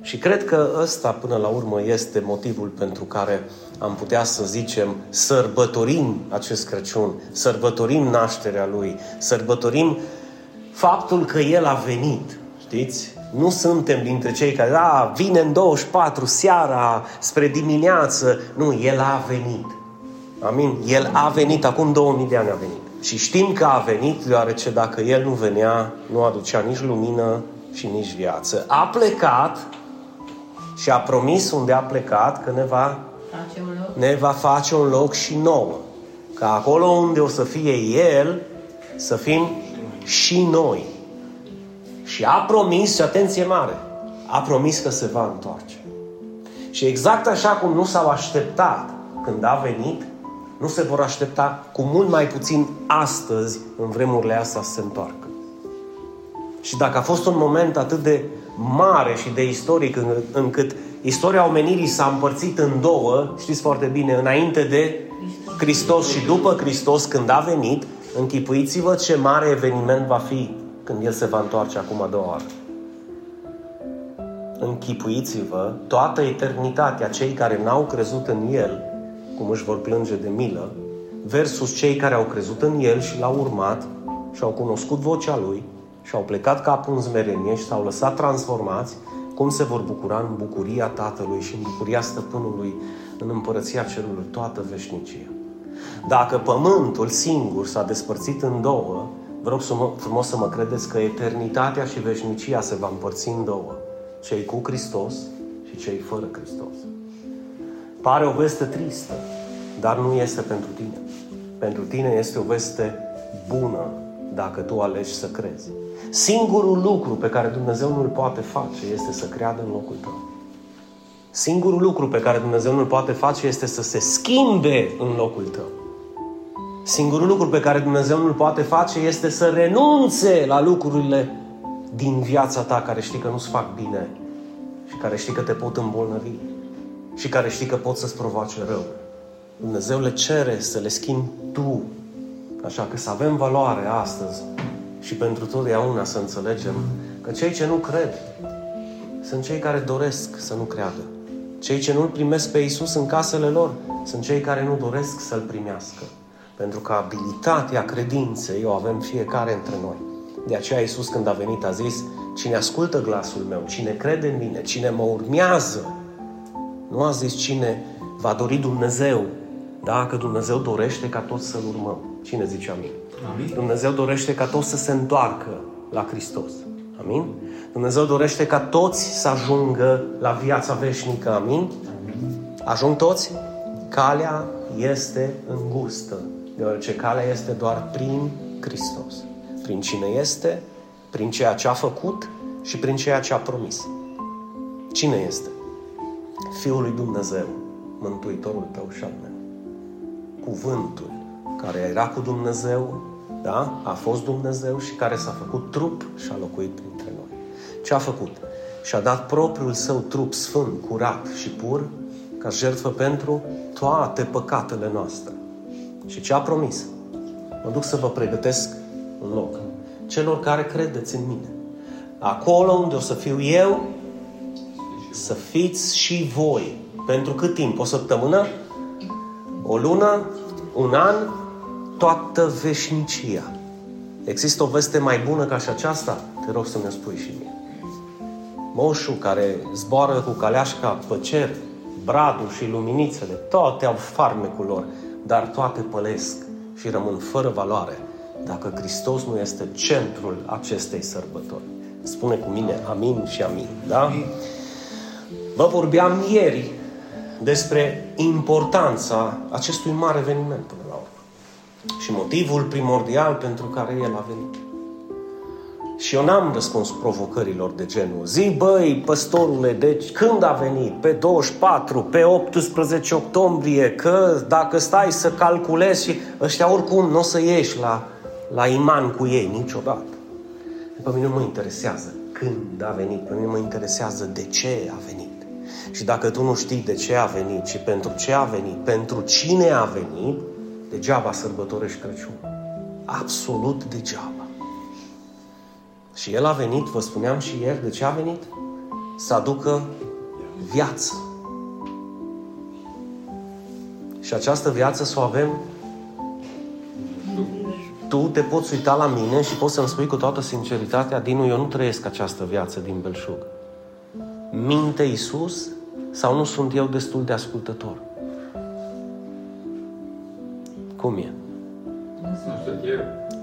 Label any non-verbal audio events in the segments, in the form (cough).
Și cred că ăsta, până la urmă, este motivul pentru care am putea să zicem sărbătorim acest Crăciun, sărbătorim nașterea Lui, sărbătorim faptul că El a venit. Știți? Nu suntem dintre cei care, da, vine în 24 seara, spre dimineață. Nu, El a venit. Amin? El a venit, acum 2000 de ani a venit. Și știm că a venit, deoarece dacă El nu venea, nu aducea nici lumină și nici viață. A plecat și a promis unde a plecat că ne va, ne va face un loc și nouă. Ca acolo unde o să fie El, să fim și noi. Și a promis, și atenție mare, a promis că se va întoarce. Și exact așa cum nu s-au așteptat când a venit, nu se vor aștepta cu mult mai puțin astăzi, în vremurile astea, să se întoarcă. Și dacă a fost un moment atât de mare și de istoric încât istoria omenirii s-a împărțit în două, știți foarte bine, înainte de Hristos și după Hristos, când a venit, închipuiți-vă ce mare eveniment va fi când El se va întoarce acum a doua oară. Închipuiți-vă toată eternitatea, cei care n-au crezut în El, cum își vor plânge de milă, versus cei care au crezut în El și l-au urmat și au cunoscut vocea Lui și au plecat capul în zmerenie și s-au lăsat transformați, cum se vor bucura în bucuria Tatălui și în bucuria Stăpânului în împărăția cerului toată veșnicia. Dacă pământul singur s-a despărțit în două, vă rog frumos să mă credeți că eternitatea și veșnicia se va împărți în două. Cei cu Hristos și cei fără Hristos. Pare o veste tristă, dar nu este pentru tine. Pentru tine este o veste bună dacă tu alegi să crezi. Singurul lucru pe care Dumnezeu nu-l poate face este să creadă în locul tău. Singurul lucru pe care Dumnezeu nu-l poate face este să se schimbe în locul tău. Singurul lucru pe care Dumnezeu nu-l poate face este să renunțe la lucrurile din viața ta care știi că nu-ți fac bine și care știi că te pot îmbolnăvi și care știi că pot să-ți provoace rău. Dumnezeu le cere să le schimbi tu. Așa că să avem valoare astăzi și pentru totdeauna să înțelegem că cei ce nu cred sunt cei care doresc să nu creadă. Cei ce nu-L primesc pe Isus în casele lor sunt cei care nu doresc să-L primească. Pentru că abilitatea credinței o avem fiecare între noi. De aceea Iisus când a venit a zis, cine ascultă glasul meu, cine crede în mine, cine mă urmează, nu a zis cine va dori Dumnezeu, dacă Dumnezeu dorește ca toți să-L urmăm. Cine zice amin? Amin? Dumnezeu dorește ca toți să se întoarcă la Hristos. Amin? Dumnezeu dorește ca toți să ajungă la viața veșnică. Amin? amin. Ajung toți? Calea este îngustă deoarece calea este doar prin Hristos. Prin cine este, prin ceea ce a făcut și prin ceea ce a promis. Cine este? Fiul lui Dumnezeu, Mântuitorul tău și al meu. Cuvântul care era cu Dumnezeu, da? a fost Dumnezeu și care s-a făcut trup și a locuit printre noi. Ce a făcut? Și-a dat propriul său trup sfânt, curat și pur ca jertfă pentru toate păcatele noastre. Și ce a promis? Mă duc să vă pregătesc un loc. Celor care credeți în mine. Acolo unde o să fiu eu, să fiți și voi. Pentru cât timp? O săptămână? O lună? Un an? Toată veșnicia. Există o veste mai bună ca și aceasta? Te rog să mi-o spui și mie. Moșul care zboară cu caleașca pe cer, bradul și luminițele, toate au farmecul lor dar toate pălesc și rămân fără valoare dacă Hristos nu este centrul acestei sărbători. Spune cu mine amin și amin, da? Vă vorbeam ieri despre importanța acestui mare eveniment până la urmă. Și motivul primordial pentru care el a venit. Și eu n-am răspuns provocărilor de genul Zi, băi, păstorule, deci când a venit? Pe 24, pe 18 octombrie, că dacă stai să calculezi și ăștia oricum nu o să ieși la, la iman cu ei niciodată. Pe mine nu mă interesează când a venit, pe mine mă interesează de ce a venit. Și dacă tu nu știi de ce a venit și pentru ce a venit, pentru cine a venit, degeaba sărbătorești Crăciun. Absolut degeaba. Și El a venit, vă spuneam și ieri, de ce a venit? să aducă viață. Și această viață să o avem tu te poți uita la mine și poți să-mi spui cu toată sinceritatea, Dinu, eu nu trăiesc această viață din belșug. Minte Iisus sau nu sunt eu destul de ascultător? Cum e?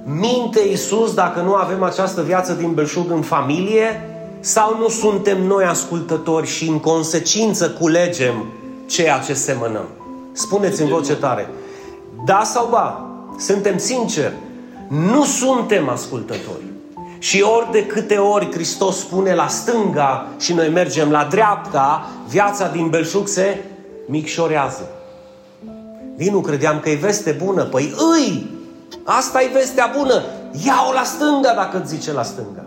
Minte Iisus dacă nu avem această viață din belșug în familie sau nu suntem noi ascultători și în consecință culegem ceea ce semănăm? Spuneți în voce tare. Da sau ba? Suntem sinceri. Nu suntem ascultători. Și ori de câte ori Hristos spune la stânga și noi mergem la dreapta, viața din belșug se micșorează. Vinu, credeam că e veste bună. Păi îi! Asta e vestea bună. Ia-o la stânga dacă îți zice la stânga.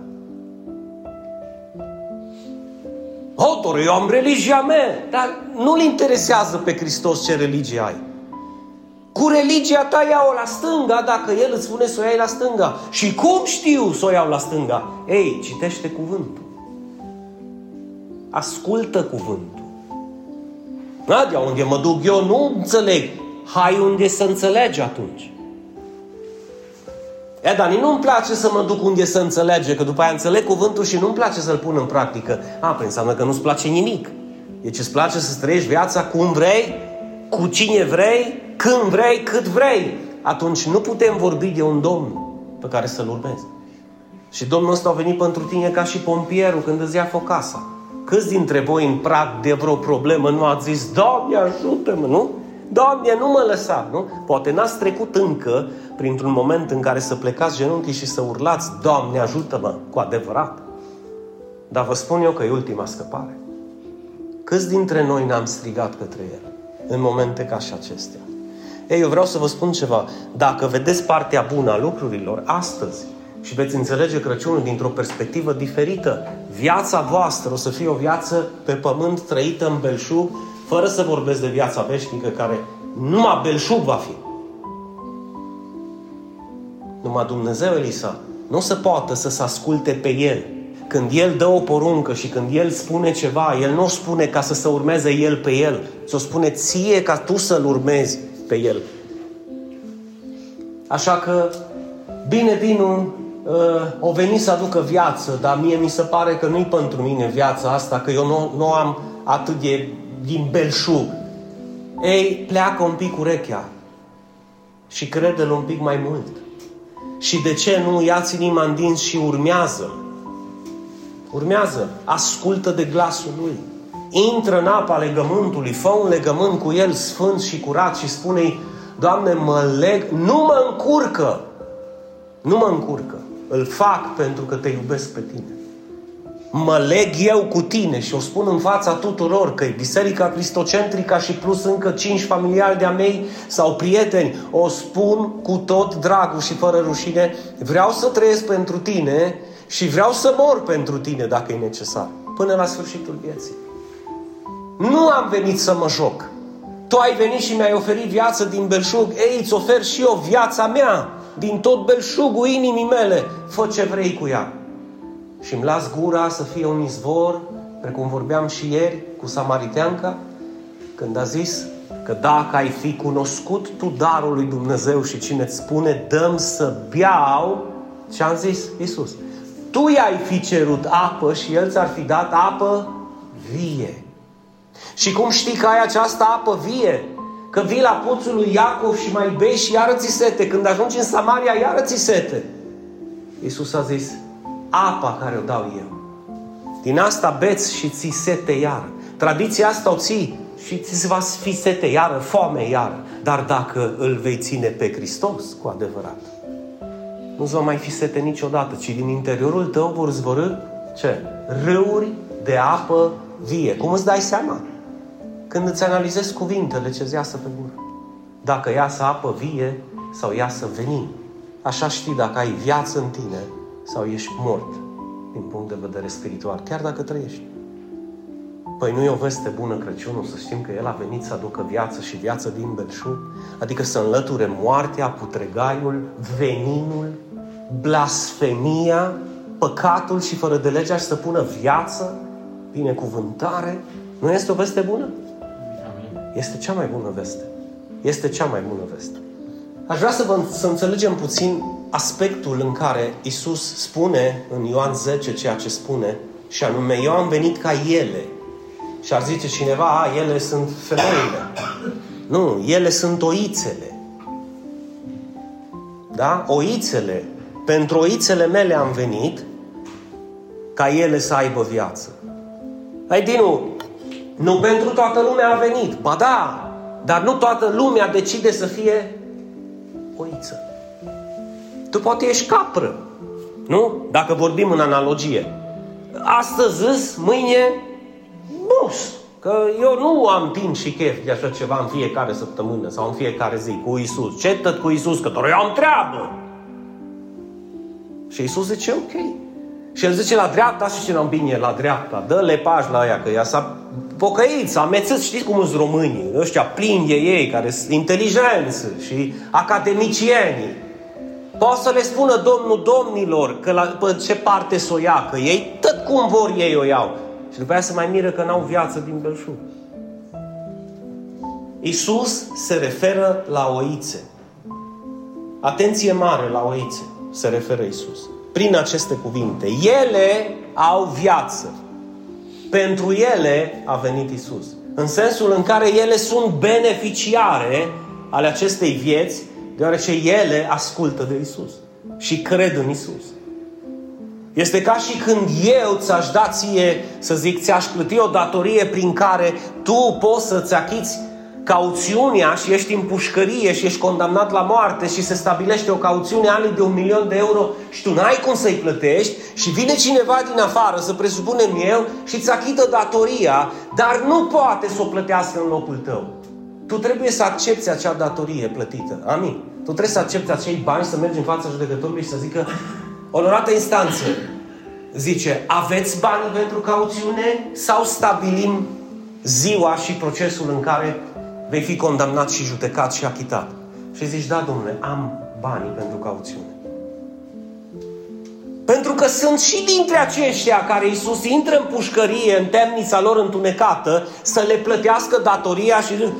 Autor, eu am religia mea, dar nu-L interesează pe Hristos ce religie ai. Cu religia ta iau la stânga dacă El îți spune să o iei la stânga. Și cum știu să o iau la stânga? Ei, citește cuvântul. Ascultă cuvântul. Nadia, unde mă duc eu nu înțeleg. Hai unde să înțelegi atunci. E, dar nu-mi place să mă duc unde să înțelege, că după aia înțeleg cuvântul și nu-mi place să-l pun în practică. A, păi înseamnă că nu-ți place nimic. Deci îți place să trăiești viața cum vrei, cu cine vrei, când vrei, cât vrei. Atunci nu putem vorbi de un Domn pe care să-L urmezi. Și Domnul ăsta a venit pentru tine ca și pompierul când îți ia focasa. Câți dintre voi în prag de vreo problemă nu ați zis, Doamne ajută-mă, nu? Doamne, nu mă lăsa, nu? Poate n-ați trecut încă printr-un moment în care să plecați genunchii și să urlați, Doamne, ajută-mă, cu adevărat. Dar vă spun eu că e ultima scăpare. Câți dintre noi n-am strigat către El în momente ca și acestea? Ei, eu vreau să vă spun ceva. Dacă vedeți partea bună a lucrurilor astăzi și veți înțelege Crăciunul dintr-o perspectivă diferită, viața voastră o să fie o viață pe pământ trăită în belșug, fără să vorbesc de viața veșnică care numai belșug va fi. Numai Dumnezeu, Elisa, nu se poate să se asculte pe El. Când El dă o poruncă și când El spune ceva, El nu o spune ca să se urmeze El pe El, ți-o spune ție ca tu să-L urmezi pe El. Așa că, bine, Dinu, uh, o veni să aducă viață, dar mie mi se pare că nu-i pentru mine viața asta, că eu nu, nu am atât de din belșug. Ei, pleacă un pic urechea și crede-l un pic mai mult. Și de ce nu ia-ți inima în dinți și urmează? Urmează, ascultă de glasul lui. Intră în apa legământului, fă un legământ cu el sfânt și curat și spune Doamne, mă leg, nu mă încurcă, nu mă încurcă, îl fac pentru că te iubesc pe tine mă leg eu cu tine și o spun în fața tuturor că e Biserica Cristocentrica și plus încă cinci familiari de-a mei sau prieteni, o spun cu tot dragul și fără rușine, vreau să trăiesc pentru tine și vreau să mor pentru tine dacă e necesar, până la sfârșitul vieții. Nu am venit să mă joc. Tu ai venit și mi-ai oferit viață din belșug, ei, îți ofer și eu viața mea, din tot belșugul inimii mele, fă ce vrei cu ea și îmi las gura să fie un izvor, precum vorbeam și ieri cu Samariteanca, când a zis că dacă ai fi cunoscut tu darul lui Dumnezeu și cine îți spune dăm să beau, ce am zis? Iisus. Tu i-ai fi cerut apă și El ți-ar fi dat apă vie. Și cum știi că ai această apă vie? Că vii la puțul lui Iacov și mai bei și iară ți sete. Când ajungi în Samaria, iară ți sete. Iisus a zis, apa care o dau eu. Din asta beți și ți sete iar. Tradiția asta o ții și ți va fi sete iară, foame iară. Dar dacă îl vei ține pe Hristos cu adevărat, nu-ți va mai fi sete niciodată, ci din interiorul tău vor zvorâ ce? Râuri de apă vie. Cum îți dai seama? Când îți analizezi cuvintele ce-ți iasă pe gură. Dacă iasă apă vie sau iasă venin. Așa știi dacă ai viață în tine sau ești mort din punct de vedere spiritual, chiar dacă trăiești. Păi nu e o veste bună Crăciunul să știm că El a venit să aducă viață și viață din belșug? Adică să înlăture moartea, putregaiul, veninul, blasfemia, păcatul și fără de legea și să pună viață? binecuvântare. Nu este o veste bună? Este cea mai bună veste. Este cea mai bună veste. Aș vrea să, vă, să înțelegem puțin aspectul în care Isus spune în Ioan 10 ceea ce spune și anume, eu am venit ca ele. Și ar zice cineva, a, ele sunt femeile. Nu, ele sunt oițele. Da? Oițele. Pentru oițele mele am venit ca ele să aibă viață. Hai, Dinu, nu pentru toată lumea a venit. Ba da, dar nu toată lumea decide să fie oiță. Tu poate ești capră. Nu? Dacă vorbim în analogie. Astăzi zis, mâine bus. Că eu nu am timp și chef de așa ceva în fiecare săptămână sau în fiecare zi cu Isus. Ce tot cu Isus? Că doar eu am treabă. Și Isus zice, ok. Și el zice la dreapta și ce n-am bine la dreapta. Dă-le pași la ea, că ea s-a pocăit, s-a amețit, știți cum sunt românii, ăștia plini de ei, care sunt inteligență și academicieni. Poate să le spună Domnul Domnilor că la, pe ce parte să o ia, că ei tot cum vor ei o iau. Și după aia se mai miră că n-au viață din belșug. Isus se referă la oițe. Atenție mare la oițe se referă Isus. Prin aceste cuvinte. Ele au viață. Pentru ele a venit Isus. În sensul în care ele sunt beneficiare ale acestei vieți, deoarece ele ascultă de Isus și cred în Isus. Este ca și când eu ți-aș da ție, să zic, ți-aș plăti o datorie prin care tu poți să-ți achiți cauțiunea și ești în pușcărie și ești condamnat la moarte și se stabilește o cauțiune anului de un milion de euro și tu n-ai cum să-i plătești și vine cineva din afară, să presupunem eu, și îți achită datoria, dar nu poate să o plătească în locul tău. Tu trebuie să accepti acea datorie plătită. Amin. Tu trebuie să accepti acei bani, să mergi în fața judecătorului și să zică Onorată instanță, zice, aveți bani pentru cauțiune sau stabilim ziua și procesul în care vei fi condamnat și judecat și achitat. Și zici, da, domnule, am banii pentru cauțiune. Pentru că sunt și dintre aceștia care Iisus intră în pușcărie, în temnița lor întunecată, să le plătească datoria și zic,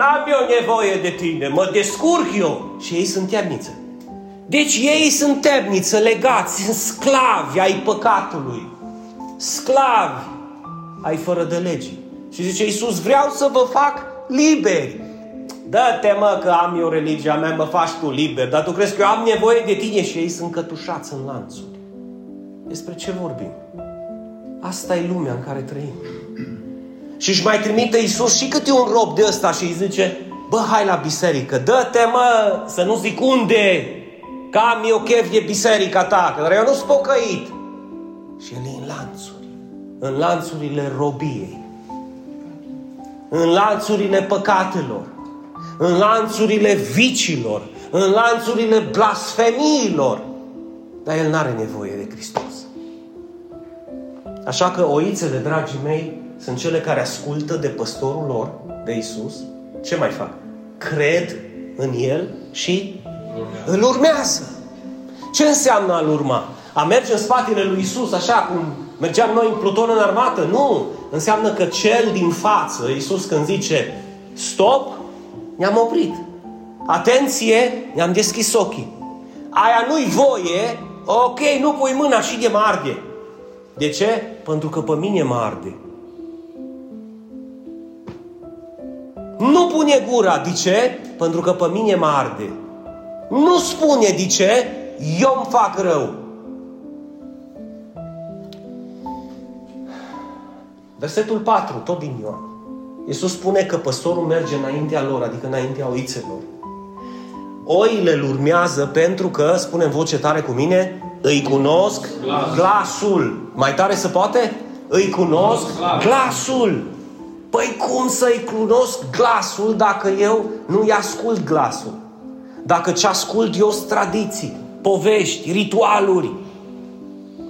n-am eu nevoie de tine, mă descurc eu. Și ei sunt temniță. Deci ei sunt temniță, legați, sunt sclavi ai păcatului. Sclavi ai fără de legii. Și zice Iisus, vreau să vă fac liberi. Dă-te mă că am eu religia mea, mă faci tu liber, dar tu crezi că eu am nevoie de tine și ei sunt cătușați în lanțuri. Despre ce vorbim? Asta e lumea în care trăim. Și își mai trimite Iisus și câte un rob de ăsta și îi zice, bă, hai la biserică, dă-te mă, să nu zic unde, că am eu chef de biserica ta, că eu nu sunt pocăit. Și el e în lanțuri, în lanțurile robiei în lanțurile păcatelor, în lanțurile vicilor, în lanțurile blasfemiilor. Dar el nu are nevoie de Hristos. Așa că oițele, dragii mei, sunt cele care ascultă de păstorul lor, de Isus. Ce mai fac? Cred în El și urmează. îl urmează. Ce înseamnă a-L urma? A merge în spatele lui Isus, așa cum mergeam noi în pluton în armată? Nu! înseamnă că cel din față, Iisus când zice stop, ne-am oprit. Atenție, ne-am deschis ochii. Aia nu-i voie, ok, nu pui mâna și de mă arde. De ce? Pentru că pe mine mă arde. Nu pune gura, de ce? Pentru că pe mine mă arde. Nu spune de ce? Eu îmi fac rău. Versetul 4, tot din Ioan. Iisus spune că păstorul merge înaintea lor, adică înaintea oițelor. Oile îl urmează pentru că, spune în voce tare cu mine, îi cunosc glasul. glasul. Mai tare se poate? Îi cunosc glasul. Păi cum să-i cunosc glasul dacă eu nu-i ascult glasul? Dacă ce ascult eu sunt tradiții, povești, ritualuri,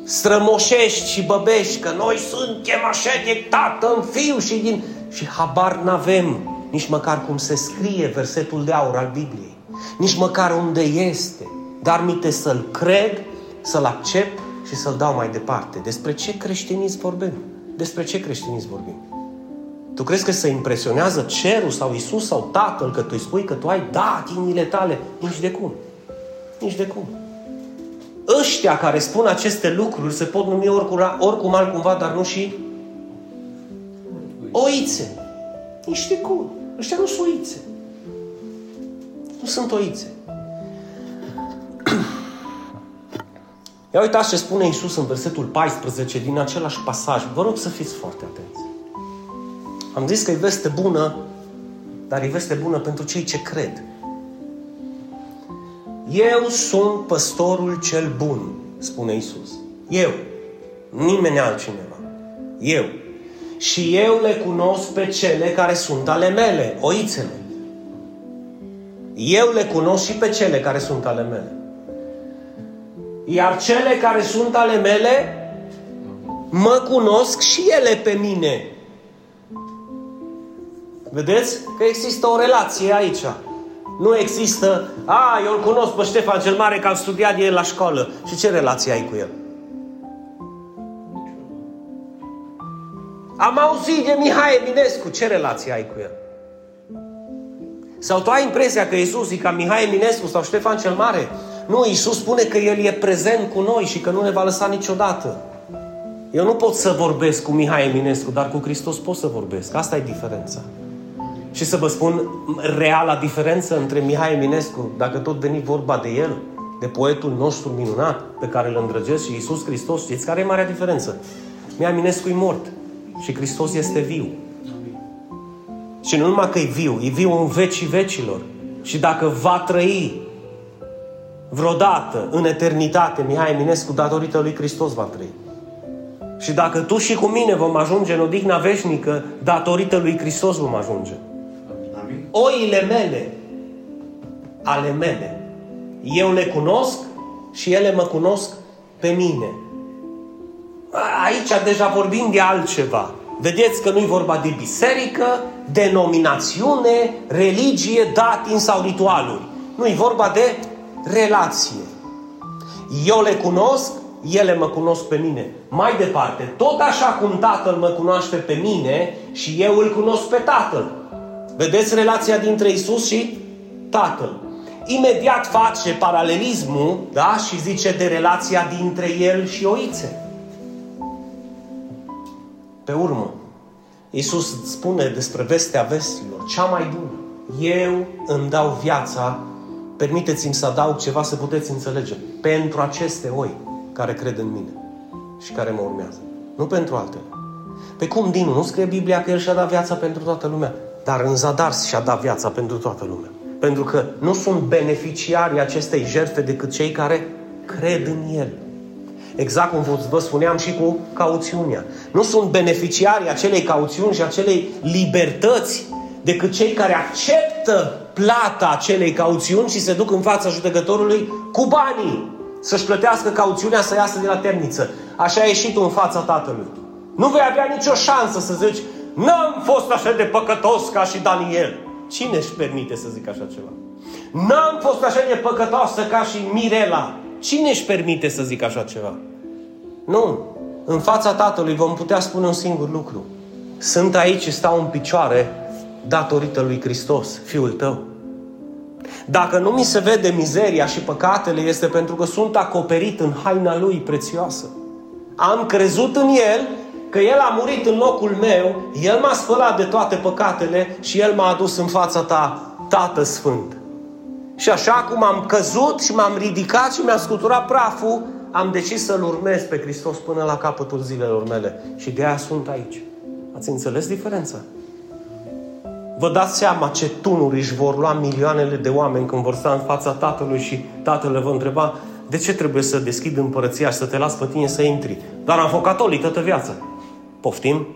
strămoșești și băbești că noi suntem așa de tată în fiu și din... Și habar n-avem nici măcar cum se scrie versetul de aur al Bibliei. Nici măcar unde este. Dar mite să-l cred, să-l accept și să-l dau mai departe. Despre ce creștinism vorbim? despre ce creștinism vorbim? Tu crezi că se impresionează cerul sau Isus sau Tatăl că tu îi spui că tu ai dat inimile tale? Nici de cum. Nici de cum. Ăștia care spun aceste lucruri se pot numi oricum, oricum altcumva, dar nu și oițe. Nici de cum. Ăștia nu sunt oițe. Nu sunt oițe. Ia uitați ce spune Isus în versetul 14 din același pasaj. Vă rog să fiți foarte atenți. Am zis că e veste bună, dar e veste bună pentru cei ce cred. Eu sunt păstorul cel bun, spune Isus. Eu. Nimeni altcineva. Eu. Și eu le cunosc pe cele care sunt ale mele, oițele. Eu le cunosc și pe cele care sunt ale mele. Iar cele care sunt ale mele, mă cunosc și ele pe mine. Vedeți că există o relație aici. Nu există, a, eu îl cunosc pe Ștefan cel Mare că am studiat el la școală. Și ce relație ai cu el? Am auzit de Mihai Eminescu. Ce relație ai cu el? Sau tu ai impresia că Iisus e ca Mihai Eminescu sau Ștefan cel Mare? Nu, Iisus spune că El e prezent cu noi și că nu ne va lăsa niciodată. Eu nu pot să vorbesc cu Mihai Eminescu, dar cu Hristos pot să vorbesc. Asta e diferența. Și să vă spun reala diferență între Mihai Eminescu, dacă tot veni vorba de el, de poetul nostru minunat, pe care îl îndrăgesc, și Iisus Hristos, știți care e marea diferență? Mihai Eminescu e mort și Hristos este viu. Și nu numai că e viu, e viu în vecii vecilor. Și dacă va trăi vreodată în eternitate, Mihai Eminescu, datorită lui Hristos va trăi. Și dacă tu și cu mine vom ajunge în odihna veșnică, datorită lui Hristos vom ajunge. Amin. Oile mele, ale mele, eu le cunosc și ele mă cunosc pe mine. Aici deja vorbim de altceva. Vedeți că nu e vorba de biserică, denominațiune, religie, datin sau ritualuri. Nu e vorba de relație. Eu le cunosc, ele mă cunosc pe mine. Mai departe, tot așa cum Tatăl mă cunoaște pe mine și eu îl cunosc pe Tatăl. Vedeți relația dintre Isus și Tatăl. Imediat face paralelismul, da? Și zice de relația dintre el și oițe. Pe urmă, Iisus spune despre vestea vestilor, cea mai bună. Eu îmi dau viața, permiteți-mi să adaug ceva să puteți înțelege, pentru aceste oi care cred în mine și care mă urmează. Nu pentru altele. Pe cum, Dinu, nu scrie Biblia că El și-a dat viața pentru toată lumea, dar în zadar și-a dat viața pentru toată lumea. Pentru că nu sunt beneficiarii acestei jertfe decât cei care cred în El. Exact cum vă spuneam și cu cauțiunea. Nu sunt beneficiarii acelei cauțiuni și acelei libertăți decât cei care acceptă plata acelei cauțiuni și se duc în fața judecătorului cu banii să-și plătească cauțiunea să iasă de la temniță. Așa a ieșit în fața tatălui. Nu vei avea nicio șansă să zici N-am fost așa de păcătos ca și Daniel. Cine își permite să zic așa ceva? N-am fost așa de păcătoasă ca și Mirela. Cine își permite să zic așa ceva? Nu. În fața Tatălui vom putea spune un singur lucru. Sunt aici și stau în picioare datorită lui Hristos, Fiul tău. Dacă nu mi se vede mizeria și păcatele, este pentru că sunt acoperit în haina Lui prețioasă. Am crezut în El, că El a murit în locul meu, El m-a spălat de toate păcatele și El m-a adus în fața ta, Tată Sfânt. Și așa cum am căzut și m-am ridicat și mi-am scuturat praful, am decis să-L urmez pe Hristos până la capătul zilelor mele. Și de aia sunt aici. Ați înțeles diferența? Vă dați seama ce tunuri își vor lua milioanele de oameni când vor sta în fața Tatălui și Tatăl le va întreba de ce trebuie să deschid împărăția și să te las pe tine să intri? Dar am fost catolic toată viața. Poftim?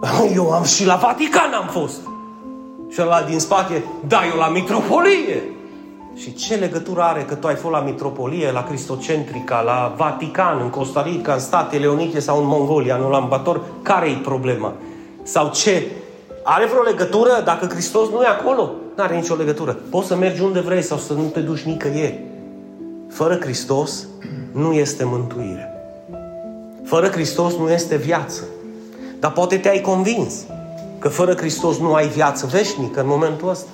(laughs) Eu am și la Vatican am fost. Și ăla din spate, da, eu la mitropolie. Și ce legătură are că tu ai fost la mitropolie, la Cristocentrica, la Vatican, în Costa Rica, în Statele Unite sau în Mongolia, în Ulan Care e problema? Sau ce? Are vreo legătură dacă Hristos nu e acolo? Nu are nicio legătură. Poți să mergi unde vrei sau să nu te duci nicăieri. Fără Hristos nu este mântuire. Fără Hristos nu este viață. Dar poate te-ai convins că fără Hristos nu ai viață veșnică în momentul ăsta.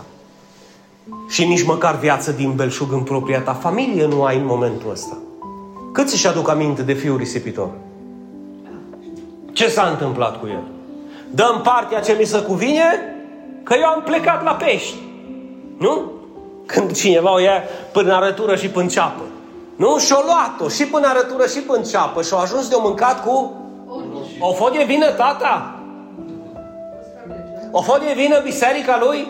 Și nici măcar viață din belșug în propria ta familie nu ai în momentul ăsta. Cât își aduc aminte de fiul risipitor? Ce s-a întâmplat cu el? Dăm partea ce mi se cuvine, că eu am plecat la pești. Nu? Când cineva o ia până arătură și până ceapă. Nu? Și-o luat-o și până arătură și până ceapă și-o ajuns de-o mâncat cu... O fost de vină tata? O fost de vină biserica lui?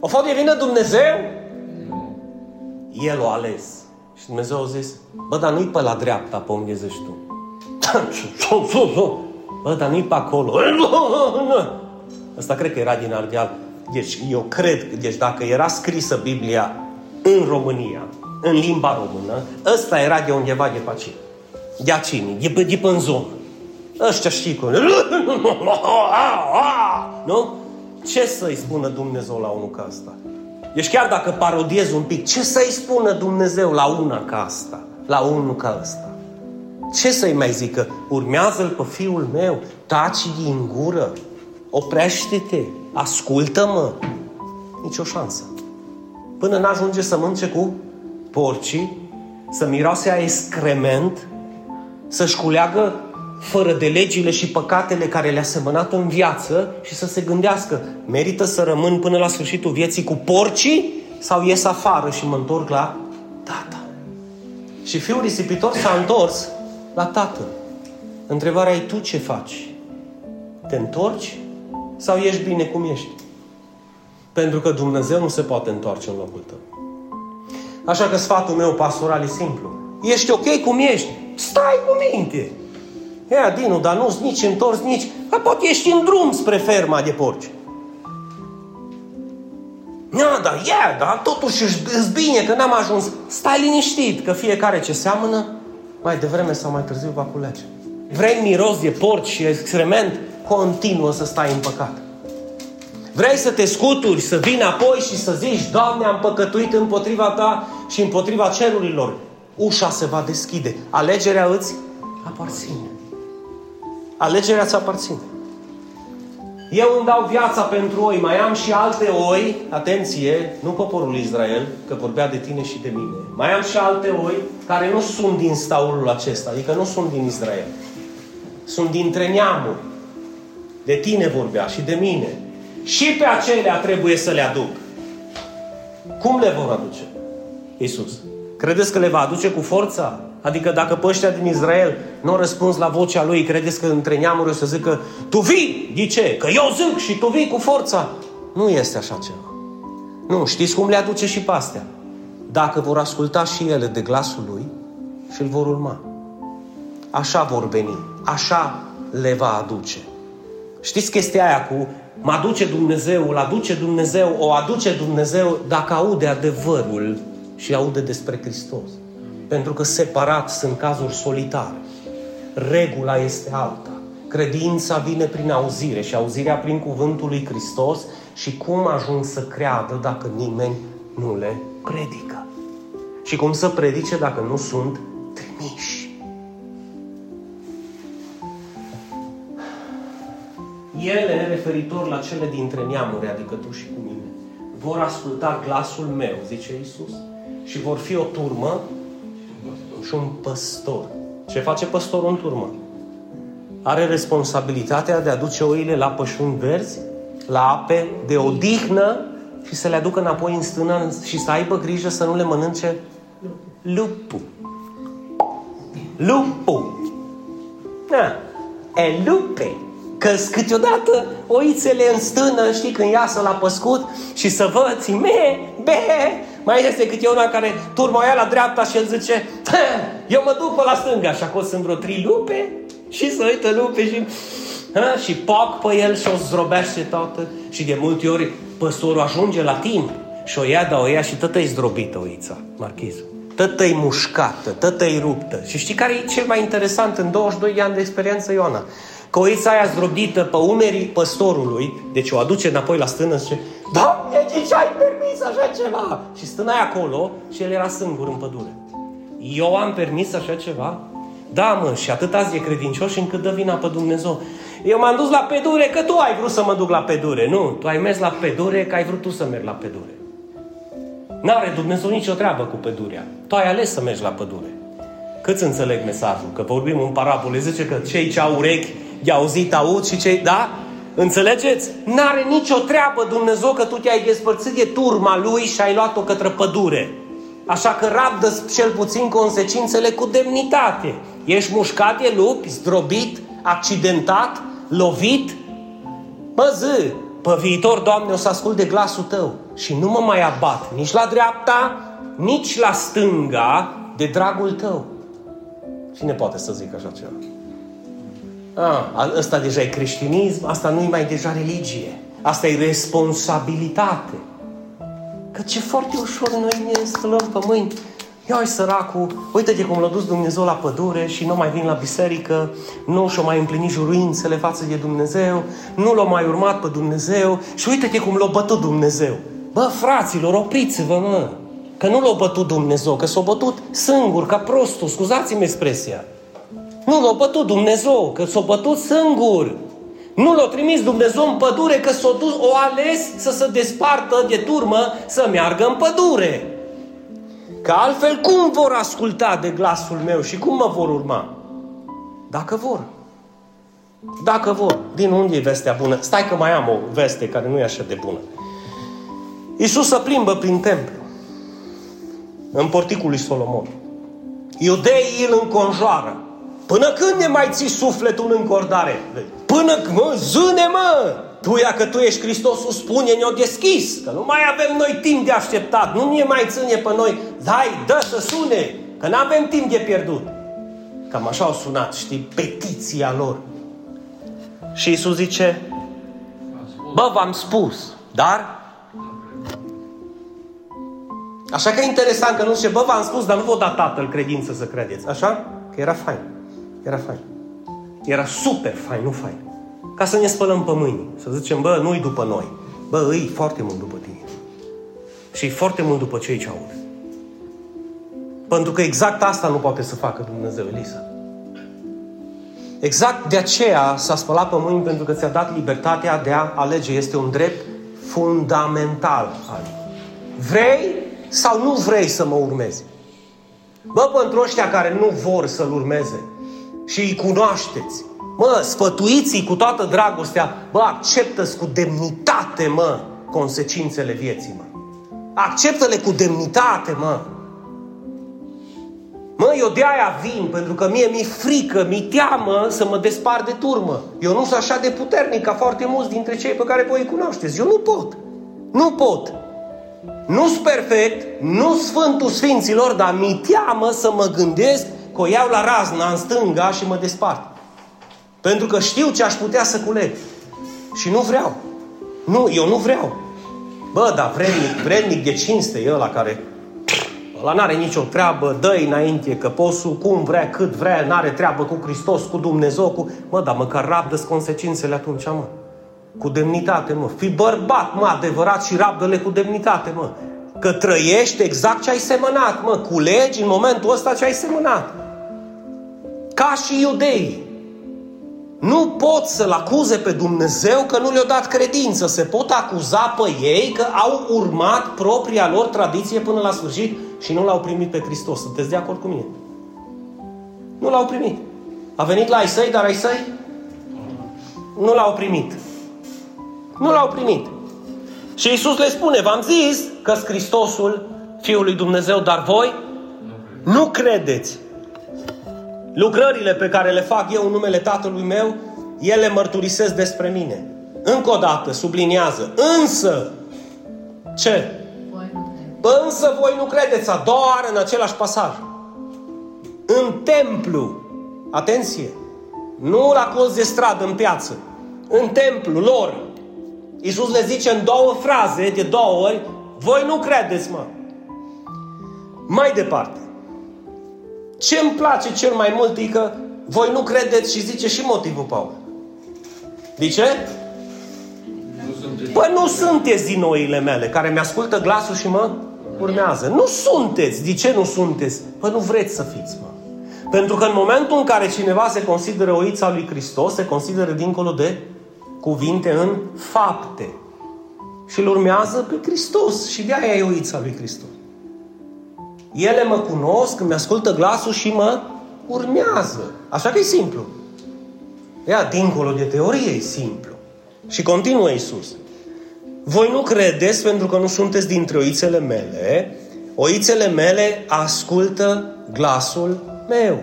O fost de vină Dumnezeu? El o ales. Și Dumnezeu a zis, bă, dar nu-i pe la dreapta pe unde zici tu. (laughs) Bă, dar nu-i pe acolo. (laughs) Asta cred că era din Ardeal. Deci eu cred, deci dacă era scrisă Biblia în România, în limba română, ăsta era de undeva de pe aici. De aici, de pe, de pe în zonă. Ăștia știi cum. (laughs) Nu? Ce să-i spună Dumnezeu la unul ca asta? Deci chiar dacă parodiez un pic, ce să-i spună Dumnezeu la una ca asta? La unul ca asta? Ce să-i mai zică? Urmează-l pe fiul meu, taci din gură, oprește-te, ascultă-mă. Nici o șansă. Până n-ajunge să mânce cu porcii, să miroase a excrement, să-și culeagă fără de legile și păcatele care le-a semănat în viață și să se gândească, merită să rămân până la sfârșitul vieții cu porcii sau ies afară și mă întorc la tata. Și fiul risipitor s-a întors la tatăl. Întrebarea e tu ce faci? Te întorci sau ești bine cum ești? Pentru că Dumnezeu nu se poate întoarce în locul tău. Așa că sfatul meu pastoral e simplu. Ești ok cum ești? Stai cu minte! Ia, Dinu, dar nu-ți nici întors, nici... Că poate ești în drum spre ferma de porci. Ia, dar ia, dar totuși îți bine că n-am ajuns. Stai liniștit, că fiecare ce seamănă, mai devreme sau mai târziu va culege. Vrei miros de porci și excrement? Continuă să stai în păcat. Vrei să te scuturi, să vii apoi și să zici, Doamne, am păcătuit împotriva Ta și împotriva cerurilor. Ușa se va deschide. Alegerea îți aparține. Alegerea ți aparține. Eu îmi dau viața pentru oi, mai am și alte oi, atenție, nu poporul Israel, că vorbea de tine și de mine. Mai am și alte oi care nu sunt din staulul acesta, adică nu sunt din Israel. Sunt dintre neamuri. De tine vorbea și de mine. Și pe acelea trebuie să le aduc. Cum le vor aduce? Iisus. Credeți că le va aduce cu forța? Adică dacă pe ăștia din Israel nu au răspuns la vocea lui, credeți că între neamuri o să zică Tu vii! De ce? Că eu zic și tu vii cu forța. Nu este așa ceva. Nu, știți cum le aduce și pe astea? Dacă vor asculta și ele de glasul lui și îl vor urma. Așa vor veni. Așa le va aduce. Știți chestia aia cu mă aduce Dumnezeu, îl aduce Dumnezeu, o aduce Dumnezeu dacă aude adevărul și aude despre Hristos. Pentru că separat sunt cazuri solitare. Regula este alta. Credința vine prin auzire și auzirea prin cuvântul lui Hristos și cum ajung să creadă dacă nimeni nu le predică. Și cum să predice dacă nu sunt trimiși. Ele, referitor la cele dintre neamuri, adică tu și cu mine, vor asculta glasul meu, zice Isus, și vor fi o turmă și un păstor. Ce face păstorul în turmă? Are responsabilitatea de a duce oile la pășuni verzi, la ape de odihnă și să le aducă înapoi în stână și să aibă grijă să nu le mănânce lupul. Lupul. Da. E lupe. Că câteodată oițele în stână, știi, când iasă la păscut și să văd, me, be, mai este câte una care turma aia la dreapta și el zice eu mă duc pe la stânga și acolo sunt vreo trei lupe și să uită lupe și ha? și poc pe el și o zdrobește toată și de multe ori păstorul ajunge la timp și o ia, dar o ia și tătă e zdrobită oița, marchizul. Tătă e mușcată, tătă e ruptă. Și știi care e cel mai interesant în 22 de ani de experiență, Ioana? Că oița aia zdrobită pe umerii păstorului, deci o aduce înapoi la stână și zice, Doamne, ce ai permis așa ceva? Și stâna acolo și el era singur în pădure. Eu am permis așa ceva? Da, mă, și atât azi e credincioși încât dă vina pe Dumnezeu. Eu m-am dus la pedure că tu ai vrut să mă duc la pedure. Nu, tu ai mers la pedure că ai vrut tu să mergi la pedure. N-are Dumnezeu nicio treabă cu pădurea. Tu ai ales să mergi la pădure. Câți înțeleg mesajul? Că vorbim în parabole. Zice că cei ce au urechi de auzit aud și cei... Da? Înțelegeți? N-are nicio treabă Dumnezeu că tu te-ai despărțit de turma lui și ai luat-o către pădure. Așa că rabdă cel puțin consecințele cu demnitate. Ești mușcat de lupi, zdrobit, accidentat, lovit? Mă zi, pe viitor, Doamne, o să ascult de glasul Tău și nu mă mai abat nici la dreapta, nici la stânga de dragul Tău. Cine poate să zică așa ceva? Ah, ăsta deja e creștinism, asta nu e mai deja religie. Asta e responsabilitate. Că ce foarte ușor noi ne stălăm pe mâini. Ia ai săracul, uite-te cum l-a dus Dumnezeu la pădure și nu mai vin la biserică, nu și-o mai împlinit juruințele față de Dumnezeu, nu l-a mai urmat pe Dumnezeu și uite-te cum l-a bătut Dumnezeu. Bă, fraților, opriți-vă, mă! Că nu l-a bătut Dumnezeu, că s-a bătut singur, ca prostul, scuzați-mi expresia. Nu l-a bătut Dumnezeu, că s-a bătut singur. Nu l-a trimis Dumnezeu în pădure, că s-a dus, o ales să se despartă de turmă, să meargă în pădure. Că altfel cum vor asculta de glasul meu și cum mă vor urma? Dacă vor. Dacă vor. Din unde e vestea bună? Stai că mai am o veste care nu e așa de bună. Iisus se plimbă prin templu. În porticul lui Solomon. Iudeii îl înconjoară. Până când ne mai ții sufletul în cordare? Până, mă, zâne, mă! Tu, ia că tu ești Hristosul, spune ne-o deschis, că nu mai avem noi timp de așteptat, nu ne mai ține pe noi. Dai, dă să sune, că nu avem timp de pierdut. Cam așa au sunat, știi, petiția lor. Și Isus zice, bă, v-am spus, dar... Așa că e interesant că nu zice, bă, v-am spus, dar nu vă da tatăl credință să credeți. Așa? Că era fain. Era fain. Era super fain, nu fain. Ca să ne spălăm pe mâini. Să zicem, bă, nu-i după noi. Bă, îi foarte mult după tine. Și foarte mult după cei ce aud. Pentru că exact asta nu poate să facă Dumnezeu, Elisa. Exact de aceea s-a spălat pe mâini pentru că ți-a dat libertatea de a alege. Este un drept fundamental al Vrei sau nu vrei să mă urmezi? Bă, pentru ăștia care nu vor să-L urmeze și îi cunoașteți, Mă, sfătuiți cu toată dragostea, bă, acceptă cu demnitate, mă, consecințele vieții, mă. Acceptă-le cu demnitate, mă. Mă, eu de aia vin, pentru că mie mi-e frică, mi teamă să mă despar de turmă. Eu nu sunt așa de puternic ca foarte mulți dintre cei pe care voi îi cunoașteți. Eu nu pot. Nu pot. Nu sunt perfect, nu Sfântul Sfinților, dar mi teamă să mă gândesc că o iau la razna în stânga și mă despart. Pentru că știu ce aș putea să culeg. Și nu vreau. Nu, eu nu vreau. Bă, dar vrednic, vrednic de cinste e ăla care ăla n-are nicio treabă, dă înainte că posul cum vrea, cât vrea, n-are treabă cu Hristos, cu Dumnezeu, cu... Mă, dar măcar rabdă consecințele atunci, mă. Cu demnitate, mă. Fi bărbat, mă, adevărat și rabdă-le cu demnitate, mă. Că trăiești exact ce ai semănat, mă. Culegi în momentul ăsta ce ai semănat. Ca și iudeii. Nu pot să-L acuze pe Dumnezeu că nu le-a dat credință. Se pot acuza pe ei că au urmat propria lor tradiție până la sfârșit și nu l-au primit pe Hristos. Sunteți de acord cu mine? Nu l-au primit. A venit la ai săi, dar ai săi nu l-au primit. Nu l-au primit. Și Isus le spune, v-am zis că Hristosul Fiul lui Dumnezeu, dar voi nu credeți. Lucrările pe care le fac eu în numele Tatălui meu, ele mărturisesc despre mine. Încă o dată, subliniază. Însă, ce? Bă, însă voi nu credeți, a doua oară în același pasaj. În templu, atenție, nu la colț de stradă, în piață, în templu lor, Iisus le zice în două fraze, de două ori, voi nu credeți, mă. Mai departe, ce îmi place cel mai mult e că voi nu credeți și zice și motivul Paul. De ce? Păi nu sunteți din noile mele, care mi-ascultă glasul și mă urmează. Nu sunteți. De ce nu sunteți? Păi nu vreți să fiți, mă. Pentru că în momentul în care cineva se consideră oița lui Hristos, se consideră dincolo de cuvinte în fapte. Și îl urmează pe Hristos. Și de aia e oița lui Hristos. Ele mă cunosc, îmi ascultă glasul și mă urmează. Așa că e simplu. Ea, dincolo de teorie, e simplu. Și continuă Iisus. Voi nu credeți pentru că nu sunteți dintre oițele mele. Oițele mele ascultă glasul meu.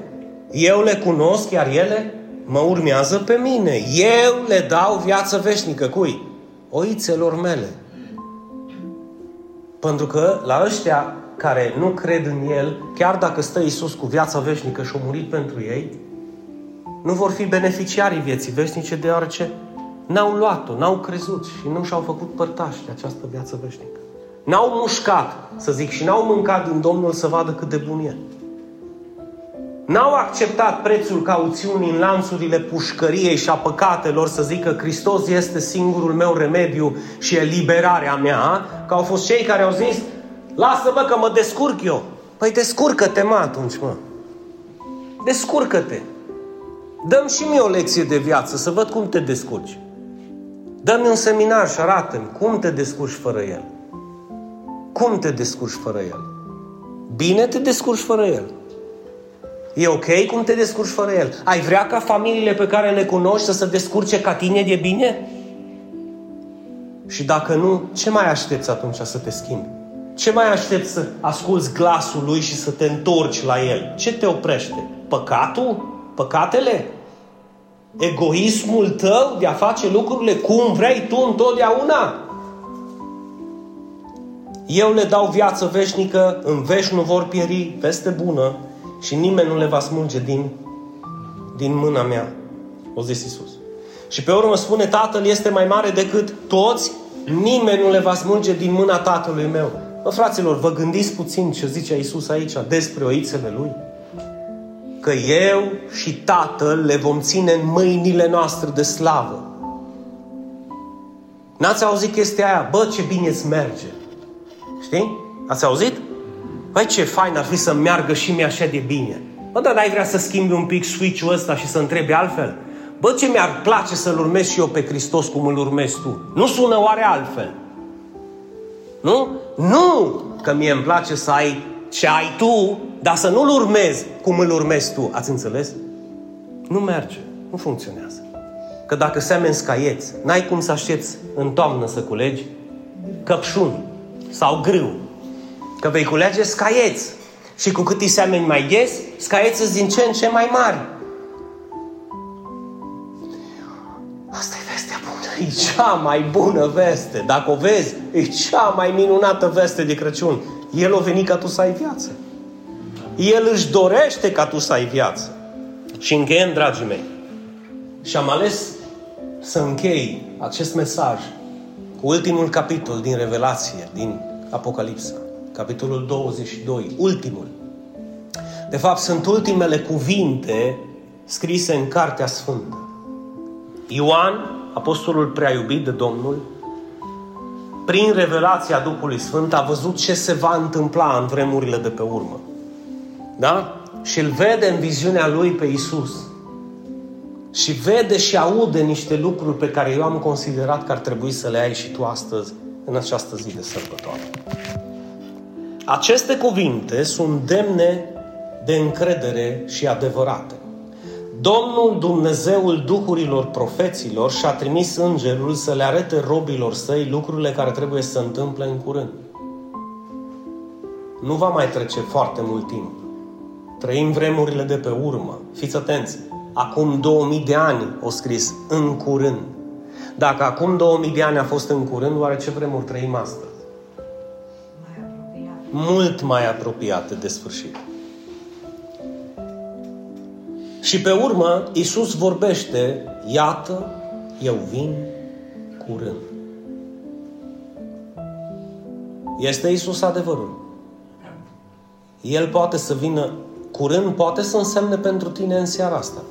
Eu le cunosc, iar ele mă urmează pe mine. Eu le dau viață veșnică. Cui? Oițelor mele. Pentru că la ăștia care nu cred în El, chiar dacă stă Isus cu viața veșnică și a murit pentru ei, nu vor fi beneficiarii vieții veșnice deoarece n-au luat-o, n-au crezut și nu și-au făcut părtași de această viață veșnică. N-au mușcat, să zic, și n-au mâncat din Domnul să vadă cât de bun e. N-au acceptat prețul cauțiunii în lanțurile pușcăriei și a păcatelor să zică Hristos este singurul meu remediu și eliberarea mea, că au fost cei care au zis lasă-mă că mă descurc eu. Păi descurcă-te mă atunci mă. Descurcă-te. Dăm și mie o lecție de viață să văd cum te descurci. Dă-mi un seminar și arată-mi cum te descurci fără el. Cum te descurci fără el? Bine te descurci fără el. E ok cum te descurci fără el? Ai vrea ca familiile pe care le cunoști să se descurce ca tine de bine? Și dacă nu, ce mai aștepți atunci să te schimbi? Ce mai aștepți să asculți glasul lui și să te întorci la el? Ce te oprește? Păcatul? Păcatele? Egoismul tău de a face lucrurile cum vrei tu întotdeauna? Eu le dau viață veșnică, în veș nu vor pieri, peste bună, și nimeni nu le va smulge din, din mâna mea. O zis Isus. Și pe urmă spune, Tatăl este mai mare decât toți, nimeni nu le va smulge din mâna Tatălui meu. Bă, fraților, vă gândiți puțin ce zice Isus aici despre oițele Lui? Că eu și Tatăl le vom ține în mâinile noastre de slavă. N-ați auzit chestia aia? Bă, ce bine îți merge. Știi? Ați auzit? Păi ce fain ar fi să meargă și mie așa de bine. Bă, dar n-ai vrea să schimbi un pic switch-ul ăsta și să întrebi altfel? Bă, ce mi-ar place să-L urmez și eu pe Hristos cum îl urmezi tu? Nu sună oare altfel? Nu? Nu! Că mie îmi place să ai ce ai tu, dar să nu-L urmezi cum îl urmezi tu. Ați înțeles? Nu merge. Nu funcționează. Că dacă semeni scaieți, n-ai cum să aștepți în toamnă să culegi căpșuni sau grâu Că vei culege scaieți. Și cu cât îi semeni mai des, scaieți din ce în ce mai mari. E cea mai bună veste. Dacă o vezi, e cea mai minunată veste de Crăciun. El o venit ca tu să ai viață. El își dorește ca tu să ai viață. Și încheiem, dragii mei. Și am ales să închei acest mesaj cu ultimul capitol din Revelație, din Apocalipsa capitolul 22, ultimul. De fapt, sunt ultimele cuvinte scrise în Cartea Sfântă. Ioan, apostolul prea iubit de Domnul, prin revelația Duhului Sfânt, a văzut ce se va întâmpla în vremurile de pe urmă. Da? Și îl vede în viziunea lui pe Isus. Și vede și aude niște lucruri pe care eu am considerat că ar trebui să le ai și tu astăzi, în această zi de sărbătoare. Aceste cuvinte sunt demne de încredere și adevărate. Domnul Dumnezeul Duhurilor profeților și-a trimis îngerul să le arate robilor săi lucrurile care trebuie să se întâmple în curând. Nu va mai trece foarte mult timp. Trăim vremurile de pe urmă. Fiți atenți! Acum 2000 de ani o scris în curând. Dacă acum 2000 de ani a fost în curând, oare ce vremuri trăim astăzi? mult mai apropiate de sfârșit. Și pe urmă, Iisus vorbește, iată, eu vin curând. Este Iisus adevărul. El poate să vină curând, poate să însemne pentru tine în seara asta.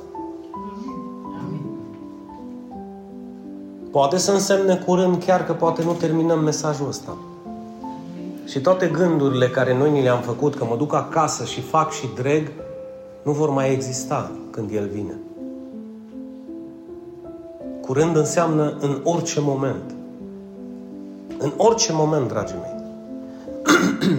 Poate să însemne curând chiar că poate nu terminăm mesajul ăsta. Și toate gândurile care noi ni le-am făcut, că mă duc acasă și fac și dreg, nu vor mai exista când El vine. Curând înseamnă în orice moment. În orice moment, dragii mei. (clears throat)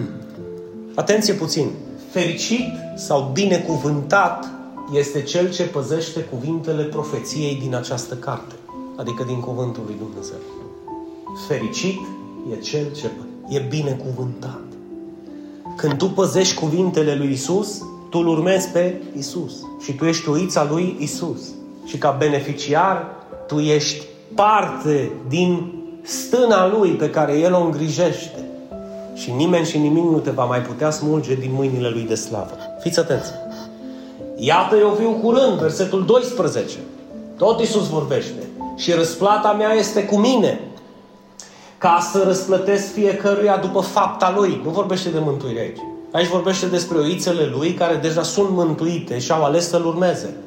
Atenție puțin. Fericit sau binecuvântat este cel ce păzește cuvintele profeției din această carte, adică din cuvântul lui Dumnezeu. Fericit e cel ce e binecuvântat. Când tu păzești cuvintele lui Isus, tu îl urmezi pe Isus și tu ești uița lui Isus. Și ca beneficiar, tu ești parte din stâna lui pe care el o îngrijește. Și nimeni și nimic nu te va mai putea smulge din mâinile lui de slavă. Fiți atenți! Iată eu viu curând, versetul 12. Tot Isus vorbește. Și răsplata mea este cu mine ca să răsplătesc fiecăruia după fapta lui. Nu vorbește de mântuire aici. Aici vorbește despre oițele lui care deja sunt mântuite și au ales să-l urmeze.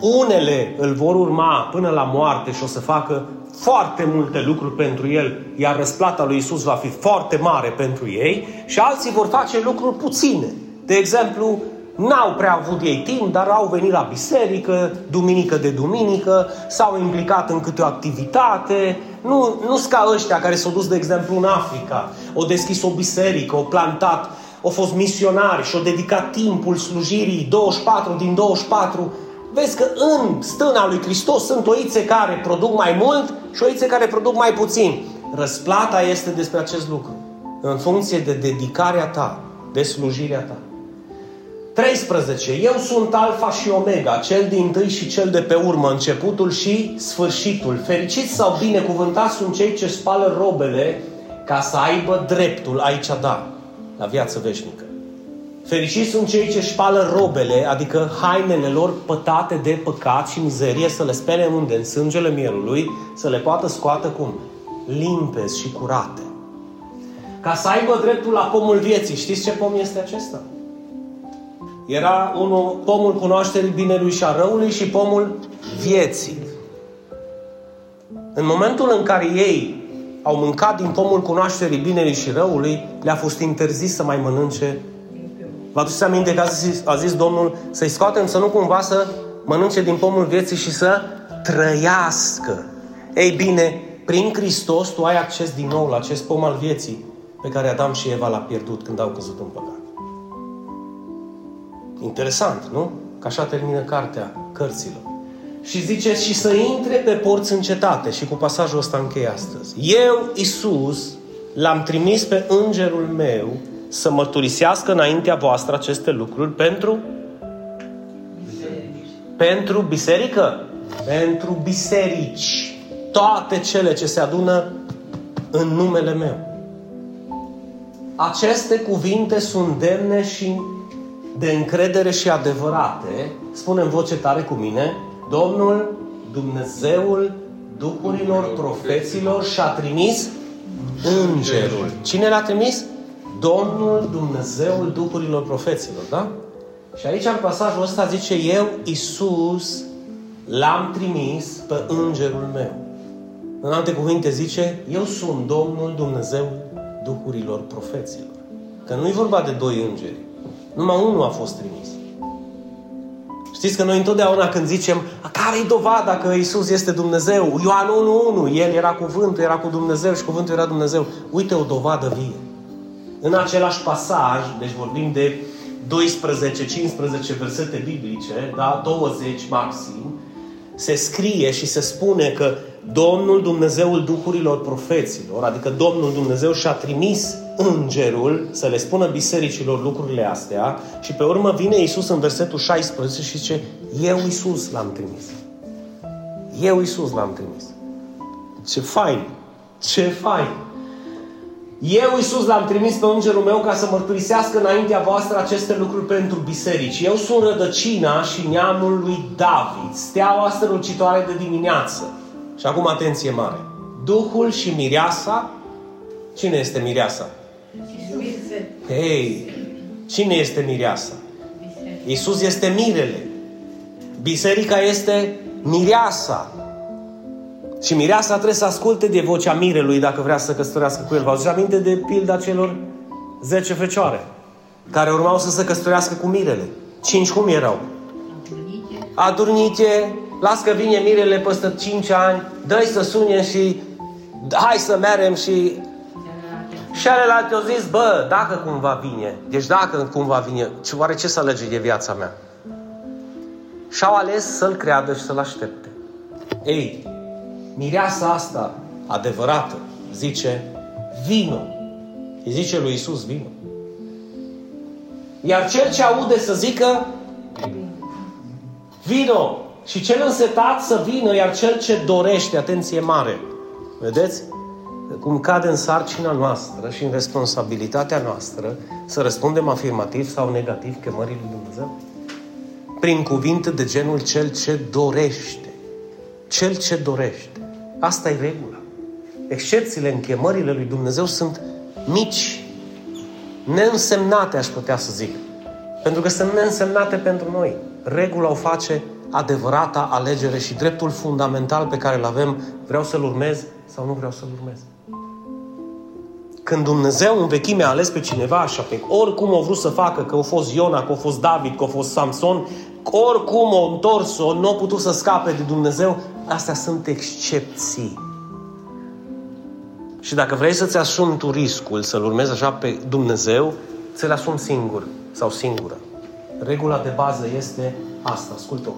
Unele îl vor urma până la moarte și o să facă foarte multe lucruri pentru el, iar răsplata lui Isus va fi foarte mare pentru ei și alții vor face lucruri puține. De exemplu, N-au prea avut ei timp, dar au venit la biserică, duminică de duminică, s-au implicat în câte o activitate. Nu, nu ca ăștia care s-au dus, de exemplu, în Africa, au deschis o biserică, au plantat, au fost misionari și au dedicat timpul slujirii 24 din 24. Vezi că în stâna lui Hristos sunt oițe care produc mai mult și oițe care produc mai puțin. Răsplata este despre acest lucru. În funcție de dedicarea ta, de slujirea ta. 13. Eu sunt Alfa și Omega, cel din tâi și cel de pe urmă, începutul și sfârșitul. Fericiți sau binecuvântați sunt cei ce spală robele ca să aibă dreptul, aici da, la viață veșnică. Fericiți sunt cei ce spală robele, adică hainele lor pătate de păcat și mizerie, să le spele unde? În sângele mielului, să le poată scoată cum? Limpezi și curate. Ca să aibă dreptul la pomul vieții. Știți ce pom este acesta? Era unul, pomul cunoașterii binelui și a răului și pomul vieții. În momentul în care ei au mâncat din pomul cunoașterii binelui și răului, le-a fost interzis să mai mănânce. Vă aduceți aminte că a zis, a zis Domnul să-i scoatem să nu cumva să mănânce din pomul vieții și să trăiască. Ei bine, prin Hristos tu ai acces din nou la acest pom al vieții pe care Adam și Eva l-a pierdut când au căzut în păcat. Interesant, nu? Că așa termină cartea cărților. Și zice și să intre pe porți în cetate. Și cu pasajul ăsta închei astăzi. Eu, Isus, l-am trimis pe îngerul meu să mărturisească înaintea voastră aceste lucruri pentru biserici. Pentru biserică? Pentru biserici. Toate cele ce se adună în numele meu. Aceste cuvinte sunt demne și de încredere și adevărate, spune în voce tare cu mine, Domnul Dumnezeul Duhurilor profeților și-a trimis Îngerul. Cine l-a trimis? Domnul Dumnezeul Duhurilor profeților, da? Și aici în pasajul ăsta zice eu, Isus, l-am trimis pe Îngerul meu. În alte cuvinte zice, eu sunt Domnul Dumnezeu Duhurilor profeților. Că nu e vorba de doi îngeri. Numai unul a fost trimis. Știți că noi întotdeauna când zicem care e dovada că Isus este Dumnezeu? Ioan 1.1, El era cuvântul, era cu Dumnezeu și cuvântul era Dumnezeu. Uite o dovadă vie. În același pasaj, deci vorbim de 12-15 versete biblice, da? 20 maxim, se scrie și se spune că Domnul Dumnezeul Duhurilor Profeților, adică Domnul Dumnezeu și-a trimis îngerul să le spună bisericilor lucrurile astea și pe urmă vine Isus în versetul 16 și zice Eu Isus l-am trimis. Eu Isus l-am trimis. Ce fain! Ce fain! Eu, Iisus, l-am trimis pe îngerul meu ca să mărturisească înaintea voastră aceste lucruri pentru biserici. Eu sunt rădăcina și neamul lui David, steaua strălucitoare de dimineață. Și acum atenție mare. Duhul și mireasa. Cine este mireasa? Hei, cine este mireasa? Iisus este mirele. Biserica este mireasa. Și mireasa trebuie să asculte de vocea mirelui dacă vrea să căsătorească cu el. Vă aduceți aminte de pilda celor 10 fecioare care urmau să se căsătorească cu mirele. Cinci cum erau? adurnite, las că vine mirele peste 5 ani, dă să sune și hai să merem și și alelalte au zis, bă, dacă cumva vine, deci dacă cumva vine, ce, oare ce să alege de viața mea? Și au ales să-l creadă și să-l aștepte. Ei, mireasa asta adevărată zice, vino. Îi zice lui Isus, vino. Iar cel ce aude să zică, vino. Și cel însetat să vină, iar cel ce dorește, atenție mare. Vedeți? Cum cade în sarcina noastră și în responsabilitatea noastră să răspundem afirmativ sau negativ chemării lui Dumnezeu? Prin cuvinte de genul cel ce dorește. Cel ce dorește. Asta e regula. Excepțiile în chemările lui Dumnezeu sunt mici, neînsemnate, aș putea să zic. Pentru că sunt neînsemnate pentru noi. Regula o face adevărata alegere și dreptul fundamental pe care îl avem, vreau să-l urmez sau nu vreau să-l urmez. Când Dumnezeu în vechime a ales pe cineva așa, pe oricum o vrut să facă, că a fost Iona, că a fost David, că a fost Samson, oricum o întors-o, nu a putut să scape de Dumnezeu, astea sunt excepții. Și dacă vrei să-ți asumi tu riscul să-L urmezi așa pe Dumnezeu, ți-l asumi singur sau singură. Regula de bază este asta, ascultă o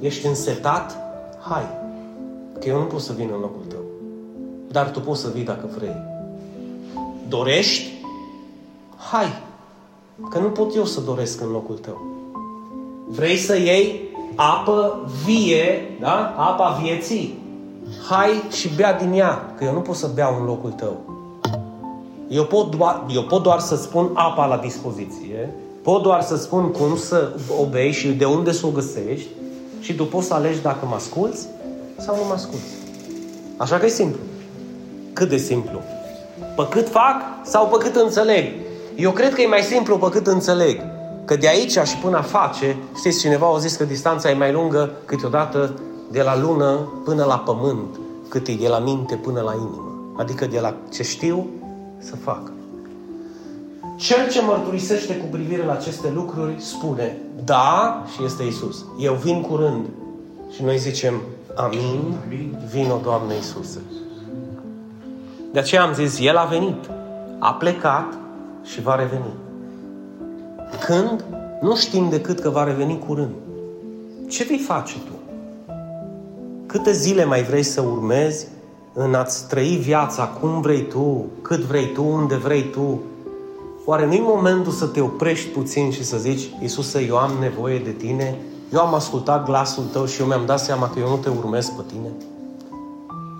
Ești însetat? Hai. Că eu nu pot să vin în locul tău. Dar tu poți să vii dacă vrei. Dorești? Hai. Că nu pot eu să doresc în locul tău. Vrei să iei apă vie, da? Apa vieții. Hai și bea din ea, că eu nu pot să beau în locul tău. Eu pot, doar, eu pot doar să spun apa la dispoziție, pot doar să spun cum să o bei și de unde să o găsești și tu poți să alegi dacă mă asculți sau nu mă asculți. Așa că e simplu. Cât de simplu? Pe cât fac sau pe cât înțeleg? Eu cred că e mai simplu pe cât înțeleg. Că de aici și până a face, știți, cineva a zis că distanța e mai lungă câteodată de la lună până la pământ, cât e de la minte până la inimă. Adică de la ce știu să fac. Cel ce mărturisește cu privire la aceste lucruri spune, da, și este Isus. Eu vin curând. Și noi zicem, amin, vino Doamne Iisuse. De aceea am zis, El a venit, a plecat și va reveni. Când? Nu știm decât că va reveni curând. Ce vei face tu? Câte zile mai vrei să urmezi în a-ți trăi viața cum vrei tu, cât vrei tu, unde vrei tu? Oare nu-i momentul să te oprești puțin și să zici, Iisuse, eu am nevoie de tine, eu am ascultat glasul tău și eu mi-am dat seama că eu nu te urmez pe tine?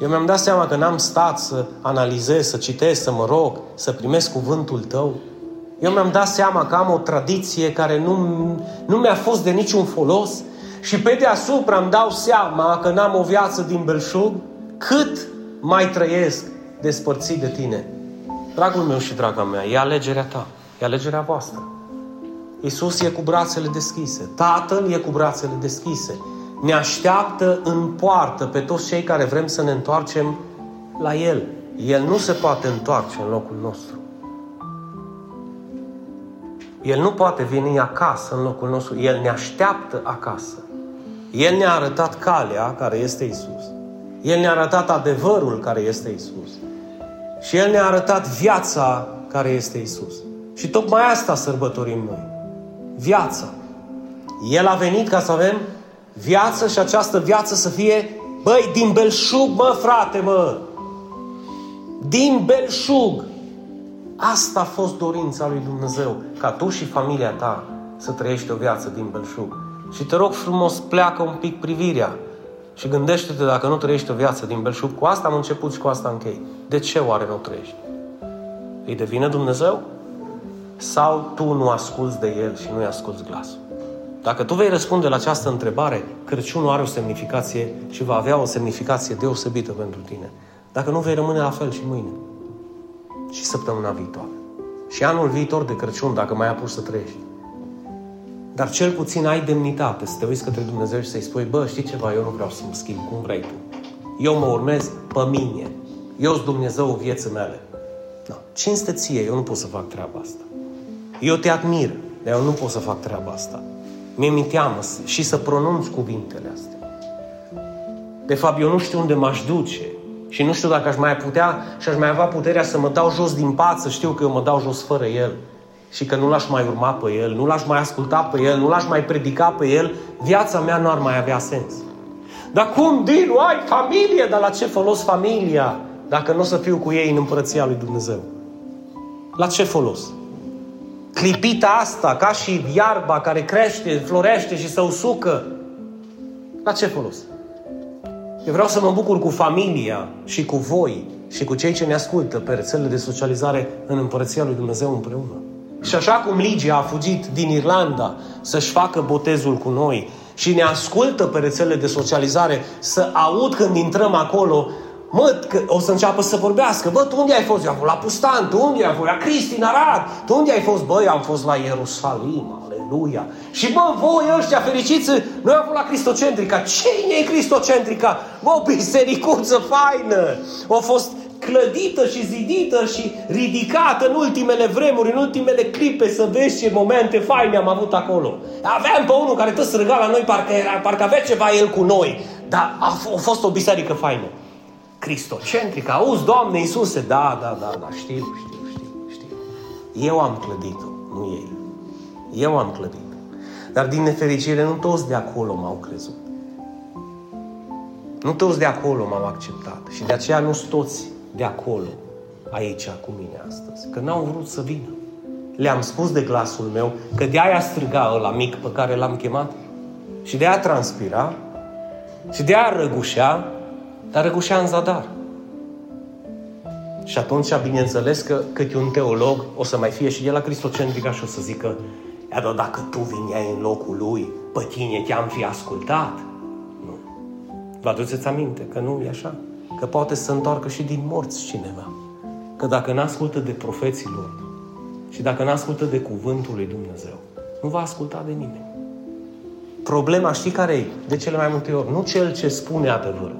Eu mi-am dat seama că n-am stat să analizez, să citesc, să mă rog, să primesc cuvântul tău. Eu mi-am dat seama că am o tradiție care nu, nu mi-a fost de niciun folos și pe deasupra îmi dau seama că n-am o viață din belșug, cât mai trăiesc despărțit de tine. Dragul meu și draga mea, e alegerea ta, e alegerea voastră. Iisus e cu brațele deschise, Tatăl e cu brațele deschise. Ne așteaptă în poartă pe toți cei care vrem să ne întoarcem la El. El nu se poate întoarce în locul nostru. El nu poate veni acasă în locul nostru. El ne așteaptă acasă. El ne-a arătat calea care este Isus. El ne-a arătat adevărul care este Isus. Și El ne-a arătat viața care este Isus. Și tocmai asta sărbătorim noi. Viața. El a venit ca să avem viață și această viață să fie, băi, din belșug, mă, frate, mă! Din belșug! Asta a fost dorința lui Dumnezeu, ca tu și familia ta să trăiești o viață din belșug. Și te rog frumos, pleacă un pic privirea și gândește-te dacă nu trăiești o viață din belșug. Cu asta am început și cu asta închei. De ce oare nu trăiești? Îi devine Dumnezeu? Sau tu nu asculți de El și nu-i asculți glasul? Dacă tu vei răspunde la această întrebare, Crăciunul are o semnificație și va avea o semnificație deosebită pentru tine. Dacă nu vei rămâne la fel și mâine și săptămâna viitoare. Și anul viitor de Crăciun, dacă mai apuci să trăiești. Dar cel puțin ai demnitate să te uiți către Dumnezeu și să-i spui, bă, știi ceva, eu nu vreau să mă schimb, cum vrei tu. Eu mă urmez pe mine. Eu sunt Dumnezeu vieții mele. No. Cinste ție, eu nu pot să fac treaba asta. Eu te admir, dar eu nu pot să fac treaba asta. Mi-e mi teamă și să pronunț cuvintele astea. De fapt, eu nu știu unde m-aș duce și nu știu dacă aș mai putea și aș mai avea puterea să mă dau jos din pat, să știu că eu mă dau jos fără El și că nu l-aș mai urma pe El, nu l-aș mai asculta pe El, nu l-aș mai predica pe El, viața mea nu ar mai avea sens. Dar cum, Dinu, ai familie? Dar la ce folos familia dacă nu o să fiu cu ei în împărăția lui Dumnezeu? La ce folos? Clipita asta, ca și iarba care crește, florește și se usucă, la ce folos? Eu vreau să mă bucur cu familia și cu voi și cu cei ce ne ascultă pe rețelele de socializare în împărăția lui Dumnezeu împreună. Și așa cum Ligia a fugit din Irlanda să-și facă botezul cu noi și ne ascultă pe rețelele de socializare să aud când intrăm acolo Mă, că o să înceapă să vorbească. Bă, tu unde ai fost? Eu am fost la Pustan. Tu unde ai fost? La Cristi, în Arad. Tu unde ai fost? Bă, eu am fost la Ierusalim. Aleluia. Și bă, voi ăștia fericiți, noi am fost la Cristocentrica. Cine e Cristocentrica? Bă, bisericuță faină. A fost clădită și zidită și ridicată în ultimele vremuri, în ultimele clipe, să vezi ce momente faine am avut acolo. Aveam pe unul care tot străga la noi, parcă, era, parcă avea ceva el cu noi, dar a, f- a fost o biserică faină. Cristocentrică, auzi, Doamne Iisuse, da, da, da, da, știu, știu, știu, știu. Eu am clădit-o, nu ei. Eu am clădit-o. Dar din nefericire nu toți de acolo m-au crezut. Nu toți de acolo m-au acceptat. Și de aceea nu sunt toți de acolo aici cu mine astăzi. Că n-au vrut să vină. Le-am spus de glasul meu că de aia striga ăla mic pe care l-am chemat și de aia transpira și de aia răgușea, dar răgușea în zadar. Și atunci, bineînțeles că câte un teolog o să mai fie și el la Cristocentrica și o să zică Ia, dar dacă tu vineai în locul lui, pe tine te-am fi ascultat. Nu. Vă aduceți aminte că nu e așa? Că poate să întoarcă și din morți cineva. Că dacă n-ascultă de profeții lor și dacă n-ascultă de cuvântul lui Dumnezeu, nu va asculta de nimeni. Problema știi care e? De cele mai multe ori, nu cel ce spune adevărul.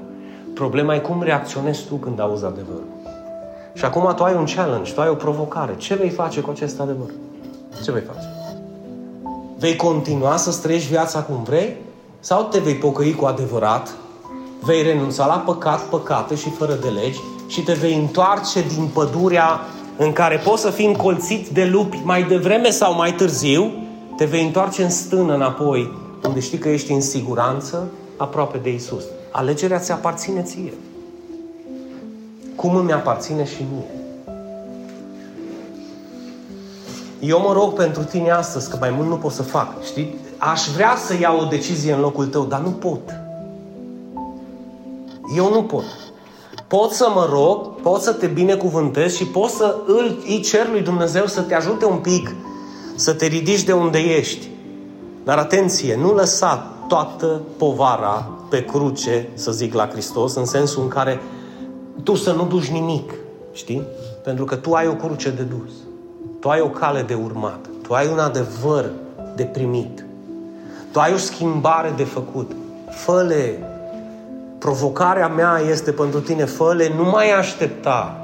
Problema e cum reacționezi tu când auzi adevărul. Și acum tu ai un challenge, tu ai o provocare. Ce vei face cu acest adevăr? Ce vei face? Vei continua să trăiești viața cum vrei? Sau te vei pocăi cu adevărat? Vei renunța la păcat, păcate și fără de legi și te vei întoarce din pădurea în care poți să fii încolțit de lupi mai devreme sau mai târziu, te vei întoarce în stână înapoi, unde știi că ești în siguranță, aproape de Isus. Alegerea ți aparține ție. Cum îmi aparține și mie. Eu mă rog pentru tine astăzi, că mai mult nu pot să fac, știi? Aș vrea să iau o decizie în locul tău, dar nu pot. Eu nu pot. Pot să mă rog, pot să te binecuvântez și pot să îl, îi cer lui Dumnezeu să te ajute un pic, să te ridici de unde ești. Dar atenție, nu lăsa toată povara pe cruce, să zic, la Hristos, în sensul în care tu să nu duci nimic, știi? Pentru că tu ai o cruce de dus. Tu ai o cale de urmat. Tu ai un adevăr de primit. Tu ai o schimbare de făcut. Fă-le. Provocarea mea este pentru tine, fă-le, nu mai aștepta.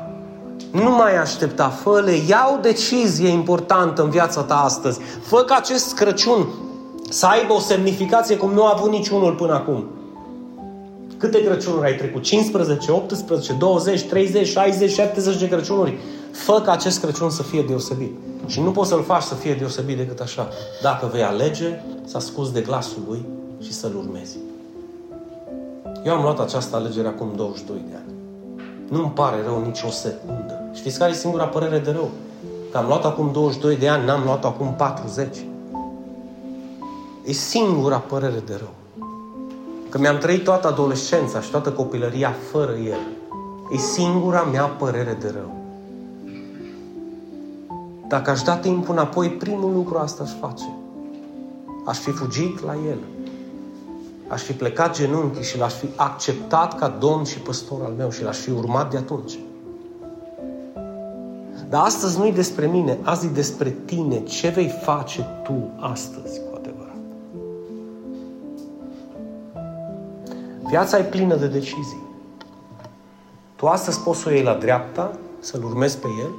Nu mai aștepta, fă-le, ia o decizie importantă în viața ta astăzi. Fă ca acest Crăciun să aibă o semnificație cum nu a avut niciunul până acum. Câte Crăciunuri ai trecut? 15, 18, 20, 30, 60, 70 de Crăciunuri. Fă ca acest Crăciun să fie deosebit. Și nu poți să-l faci să fie deosebit decât așa. Dacă vei alege să asculți de glasul lui și să-l urmezi. Eu am luat această alegere acum 22 de ani. Nu-mi pare rău nici o secundă. Știți care e singura părere de rău? Că am luat acum 22 de ani, n-am luat acum 40. E singura părere de rău. Că mi-am trăit toată adolescența și toată copilăria fără el. E singura mea părere de rău. Dacă aș da timpul înapoi, primul lucru asta aș face. Aș fi fugit la el. Aș fi plecat genunchii și l-aș fi acceptat ca domn și păstor al meu și l-aș fi urmat de atunci. Dar astăzi nu-i despre mine, azi e despre tine. Ce vei face tu astăzi cu Viața e plină de decizii. Tu astăzi poți să o iei la dreapta, să-L urmezi pe El,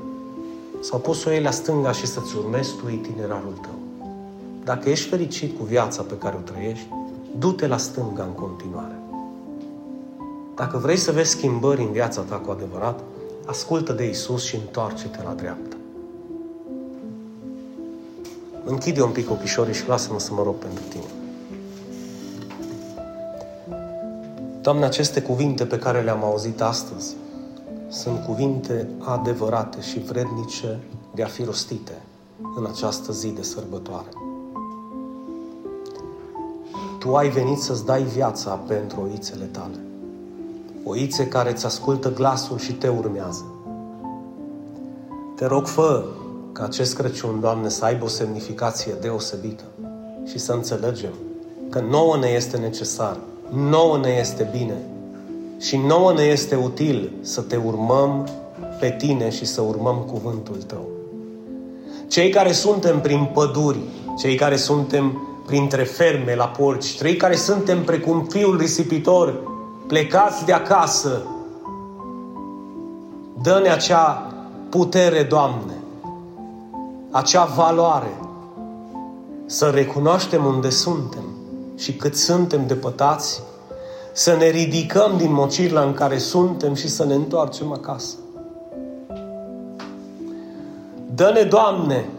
sau poți să o iei la stânga și să-ți urmezi tu itinerarul tău. dacă ești fericit cu viața pe care o trăiești, du-te la stânga în continuare. Dacă vrei să vezi schimbări în viața ta cu adevărat, ascultă de Isus și întoarce-te la dreapta. Închide un pic ochișorii și lasă-mă să mă rog pentru tine. Doamne, aceste cuvinte pe care le-am auzit astăzi sunt cuvinte adevărate și vrednice de a fi rostite în această zi de sărbătoare. Tu ai venit să-ți dai viața pentru oițele tale. Oițe care îți ascultă glasul și te urmează. Te rog, fă ca acest Crăciun, Doamne, să aibă o semnificație deosebită și să înțelegem că nouă ne este necesar, nouă ne este bine și nouă ne este util să te urmăm pe tine și să urmăm cuvântul tău. Cei care suntem prin păduri, cei care suntem printre ferme la porci, cei care suntem precum fiul risipitor, plecați de acasă, dă-ne acea putere, Doamne, acea valoare, să recunoaștem unde suntem și cât suntem depătați, să ne ridicăm din mocirla în care suntem și să ne întoarcem acasă. Dă-ne, Doamne,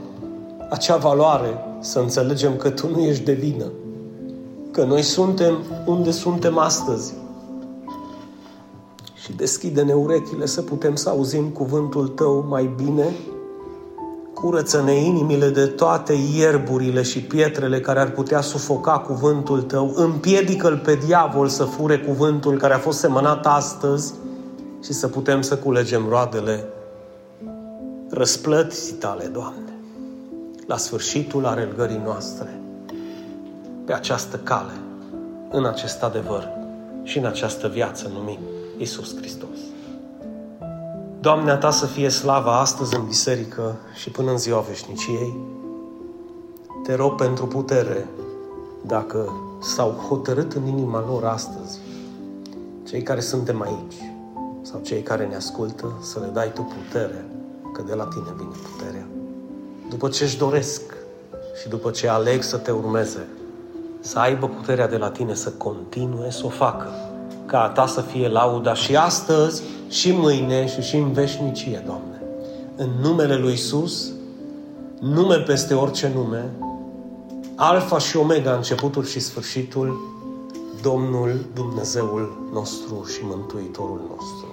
acea valoare să înțelegem că Tu nu ești de vină, că noi suntem unde suntem astăzi. Și deschide-ne urechile să putem să auzim cuvântul Tău mai bine Curăță-ne inimile de toate ierburile și pietrele care ar putea sufoca cuvântul tău. Împiedică-l pe diavol să fure cuvântul care a fost semănat astăzi și să putem să culegem roadele răsplății tale, Doamne, la sfârșitul arelgării noastre, pe această cale, în acest adevăr și în această viață numit Isus Hristos. Doamne, a Ta să fie slava astăzi în biserică și până în ziua veșniciei. Te rog pentru putere, dacă s-au hotărât în inima lor astăzi, cei care suntem aici sau cei care ne ascultă, să le dai Tu putere, că de la Tine vine puterea. După ce își doresc și după ce aleg să Te urmeze, să aibă puterea de la Tine să continue să o facă, ca a Ta să fie lauda și astăzi și mâine și și în veșnicie, Doamne. În numele Lui Isus, nume peste orice nume, Alfa și Omega, începutul și sfârșitul, Domnul Dumnezeul nostru și Mântuitorul nostru.